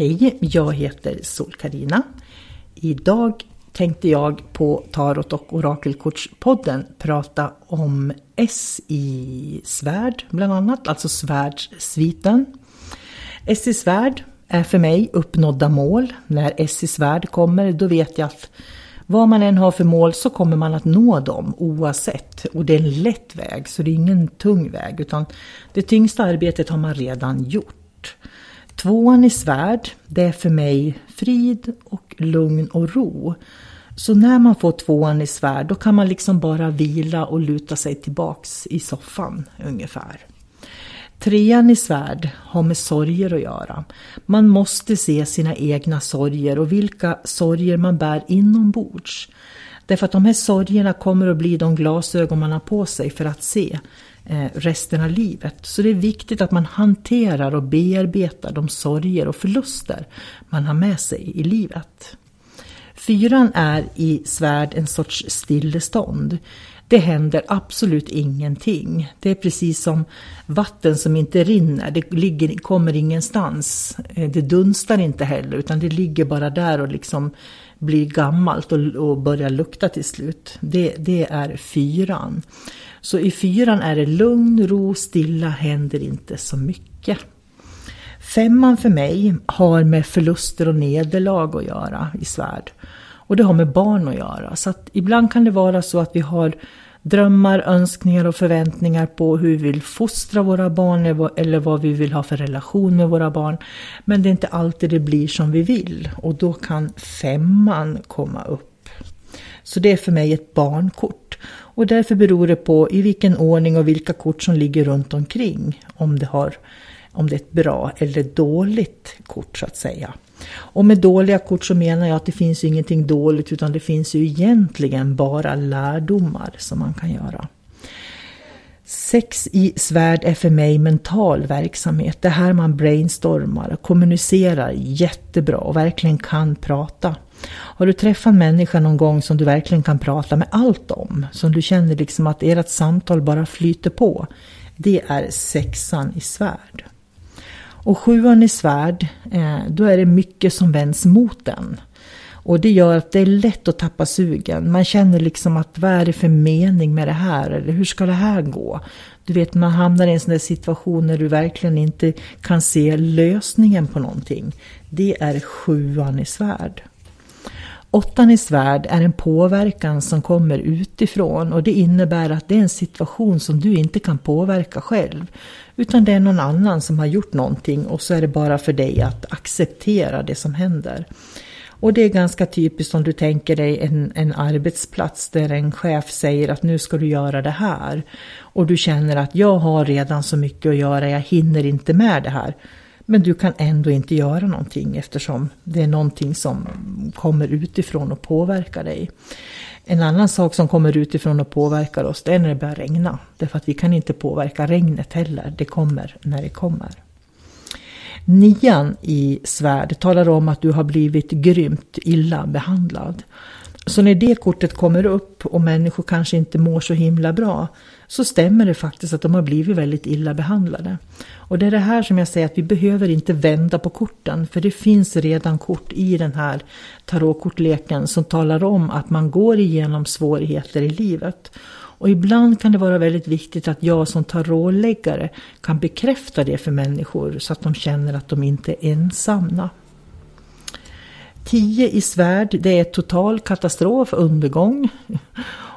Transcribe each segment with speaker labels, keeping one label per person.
Speaker 1: Hej, jag heter sol -Carina. Idag tänkte jag på Tarot och Orakelkortspodden prata om S i svärd bland annat, alltså svärdssviten. S i svärd är för mig uppnådda mål. När S i svärd kommer då vet jag att vad man än har för mål så kommer man att nå dem oavsett. Och det är en lätt väg, så det är ingen tung väg. Utan det tyngsta arbetet har man redan gjort. Tvåan i svärd, det är för mig frid och lugn och ro. Så när man får tvåan i svärd då kan man liksom bara vila och luta sig tillbaks i soffan ungefär. Trean i svärd har med sorger att göra. Man måste se sina egna sorger och vilka sorger man bär inombords. Därför att de här sorgerna kommer att bli de glasögon man har på sig för att se Eh, resten av livet. Så det är viktigt att man hanterar och bearbetar de sorger och förluster man har med sig i livet. Fyran är i svärd en sorts stillestånd. Det händer absolut ingenting. Det är precis som vatten som inte rinner. Det ligger, kommer ingenstans. Eh, det dunstar inte heller utan det ligger bara där och liksom blir gammalt och, och börjar lukta till slut. Det, det är fyran. Så i fyran är det lugn, ro, stilla, händer inte så mycket. Femman för mig har med förluster och nederlag att göra i svärd. Och det har med barn att göra. Så att ibland kan det vara så att vi har drömmar, önskningar och förväntningar på hur vi vill fostra våra barn eller vad vi vill ha för relation med våra barn. Men det är inte alltid det blir som vi vill och då kan femman komma upp. Så det är för mig ett barnkort. Och därför beror det på i vilken ordning och vilka kort som ligger runt omkring. Om det, har, om det är ett bra eller dåligt kort så att säga. Och med dåliga kort så menar jag att det finns ju ingenting dåligt utan det finns ju egentligen bara lärdomar som man kan göra. Sex i svärd är för mig mental verksamhet. Det här man brainstormar och kommunicerar jättebra och verkligen kan prata. Har du träffat en människa någon gång som du verkligen kan prata med allt om? Som du känner liksom att ert samtal bara flyter på? Det är sexan i svärd. Och sjuan i svärd, eh, då är det mycket som vänds mot den. Och det gör att det är lätt att tappa sugen. Man känner liksom att vad är det för mening med det här? Eller hur ska det här gå? Du vet, man hamnar i en sån där situation när du verkligen inte kan se lösningen på någonting. Det är sjuan i svärd. Åttan i svärd är en påverkan som kommer utifrån och det innebär att det är en situation som du inte kan påverka själv. Utan det är någon annan som har gjort någonting och så är det bara för dig att acceptera det som händer. Och det är ganska typiskt om du tänker dig en, en arbetsplats där en chef säger att nu ska du göra det här. Och du känner att jag har redan så mycket att göra, jag hinner inte med det här. Men du kan ändå inte göra någonting eftersom det är någonting som kommer utifrån och påverkar dig. En annan sak som kommer utifrån och påverkar oss det är när det börjar regna. Därför att vi kan inte påverka regnet heller, det kommer när det kommer. Nian i svärd talar om att du har blivit grymt illa behandlad. Så när det kortet kommer upp och människor kanske inte mår så himla bra så stämmer det faktiskt att de har blivit väldigt illa behandlade. Och det är det här som jag säger att vi behöver inte vända på korten för det finns redan kort i den här tarotkortleken som talar om att man går igenom svårigheter i livet. Och ibland kan det vara väldigt viktigt att jag som tarotläggare kan bekräfta det för människor så att de känner att de inte är ensamma. 10 i svärd, det är total katastrof, undergång.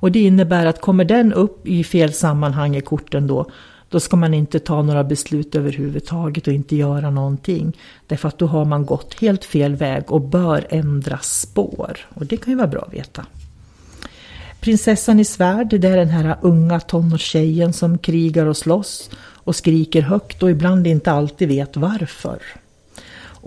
Speaker 1: Och det innebär att kommer den upp i fel sammanhang i korten då, då ska man inte ta några beslut överhuvudtaget och inte göra någonting. Därför att då har man gått helt fel väg och bör ändra spår. Och det kan ju vara bra att veta. Prinsessan i svärd, det är den här unga tonårstjejen som krigar och slåss och skriker högt och ibland inte alltid vet varför.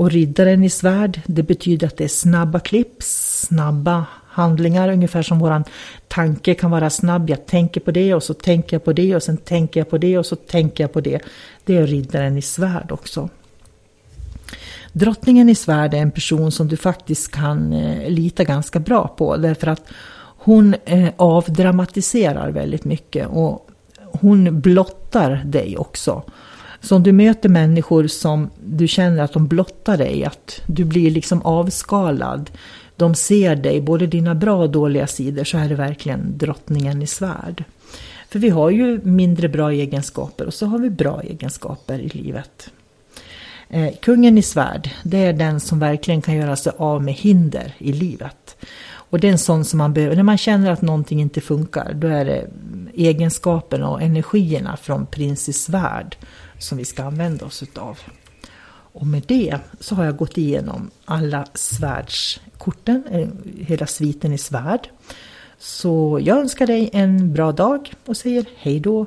Speaker 1: Och riddaren i svärd, det betyder att det är snabba klipp, snabba handlingar, ungefär som våran tanke kan vara snabb. Jag tänker på det och så tänker jag på det och sen tänker jag på det och så tänker jag på det. Det är riddaren i svärd också. Drottningen i svärd är en person som du faktiskt kan eh, lita ganska bra på därför att hon eh, avdramatiserar väldigt mycket och hon blottar dig också. Så om du möter människor som du känner att de blottar dig, att du blir liksom avskalad. De ser dig, både dina bra och dåliga sidor, så är det verkligen drottningen i svärd. För vi har ju mindre bra egenskaper och så har vi bra egenskaper i livet. Eh, kungen i svärd, det är den som verkligen kan göra sig av med hinder i livet. Och det är en sån som man behöver, när man känner att någonting inte funkar, då är det egenskaperna och energierna från prins i svärd som vi ska använda oss utav. Och med det så har jag gått igenom alla svärdskorten, eh, hela sviten i svärd. Så jag önskar dig en bra dag och säger hej då!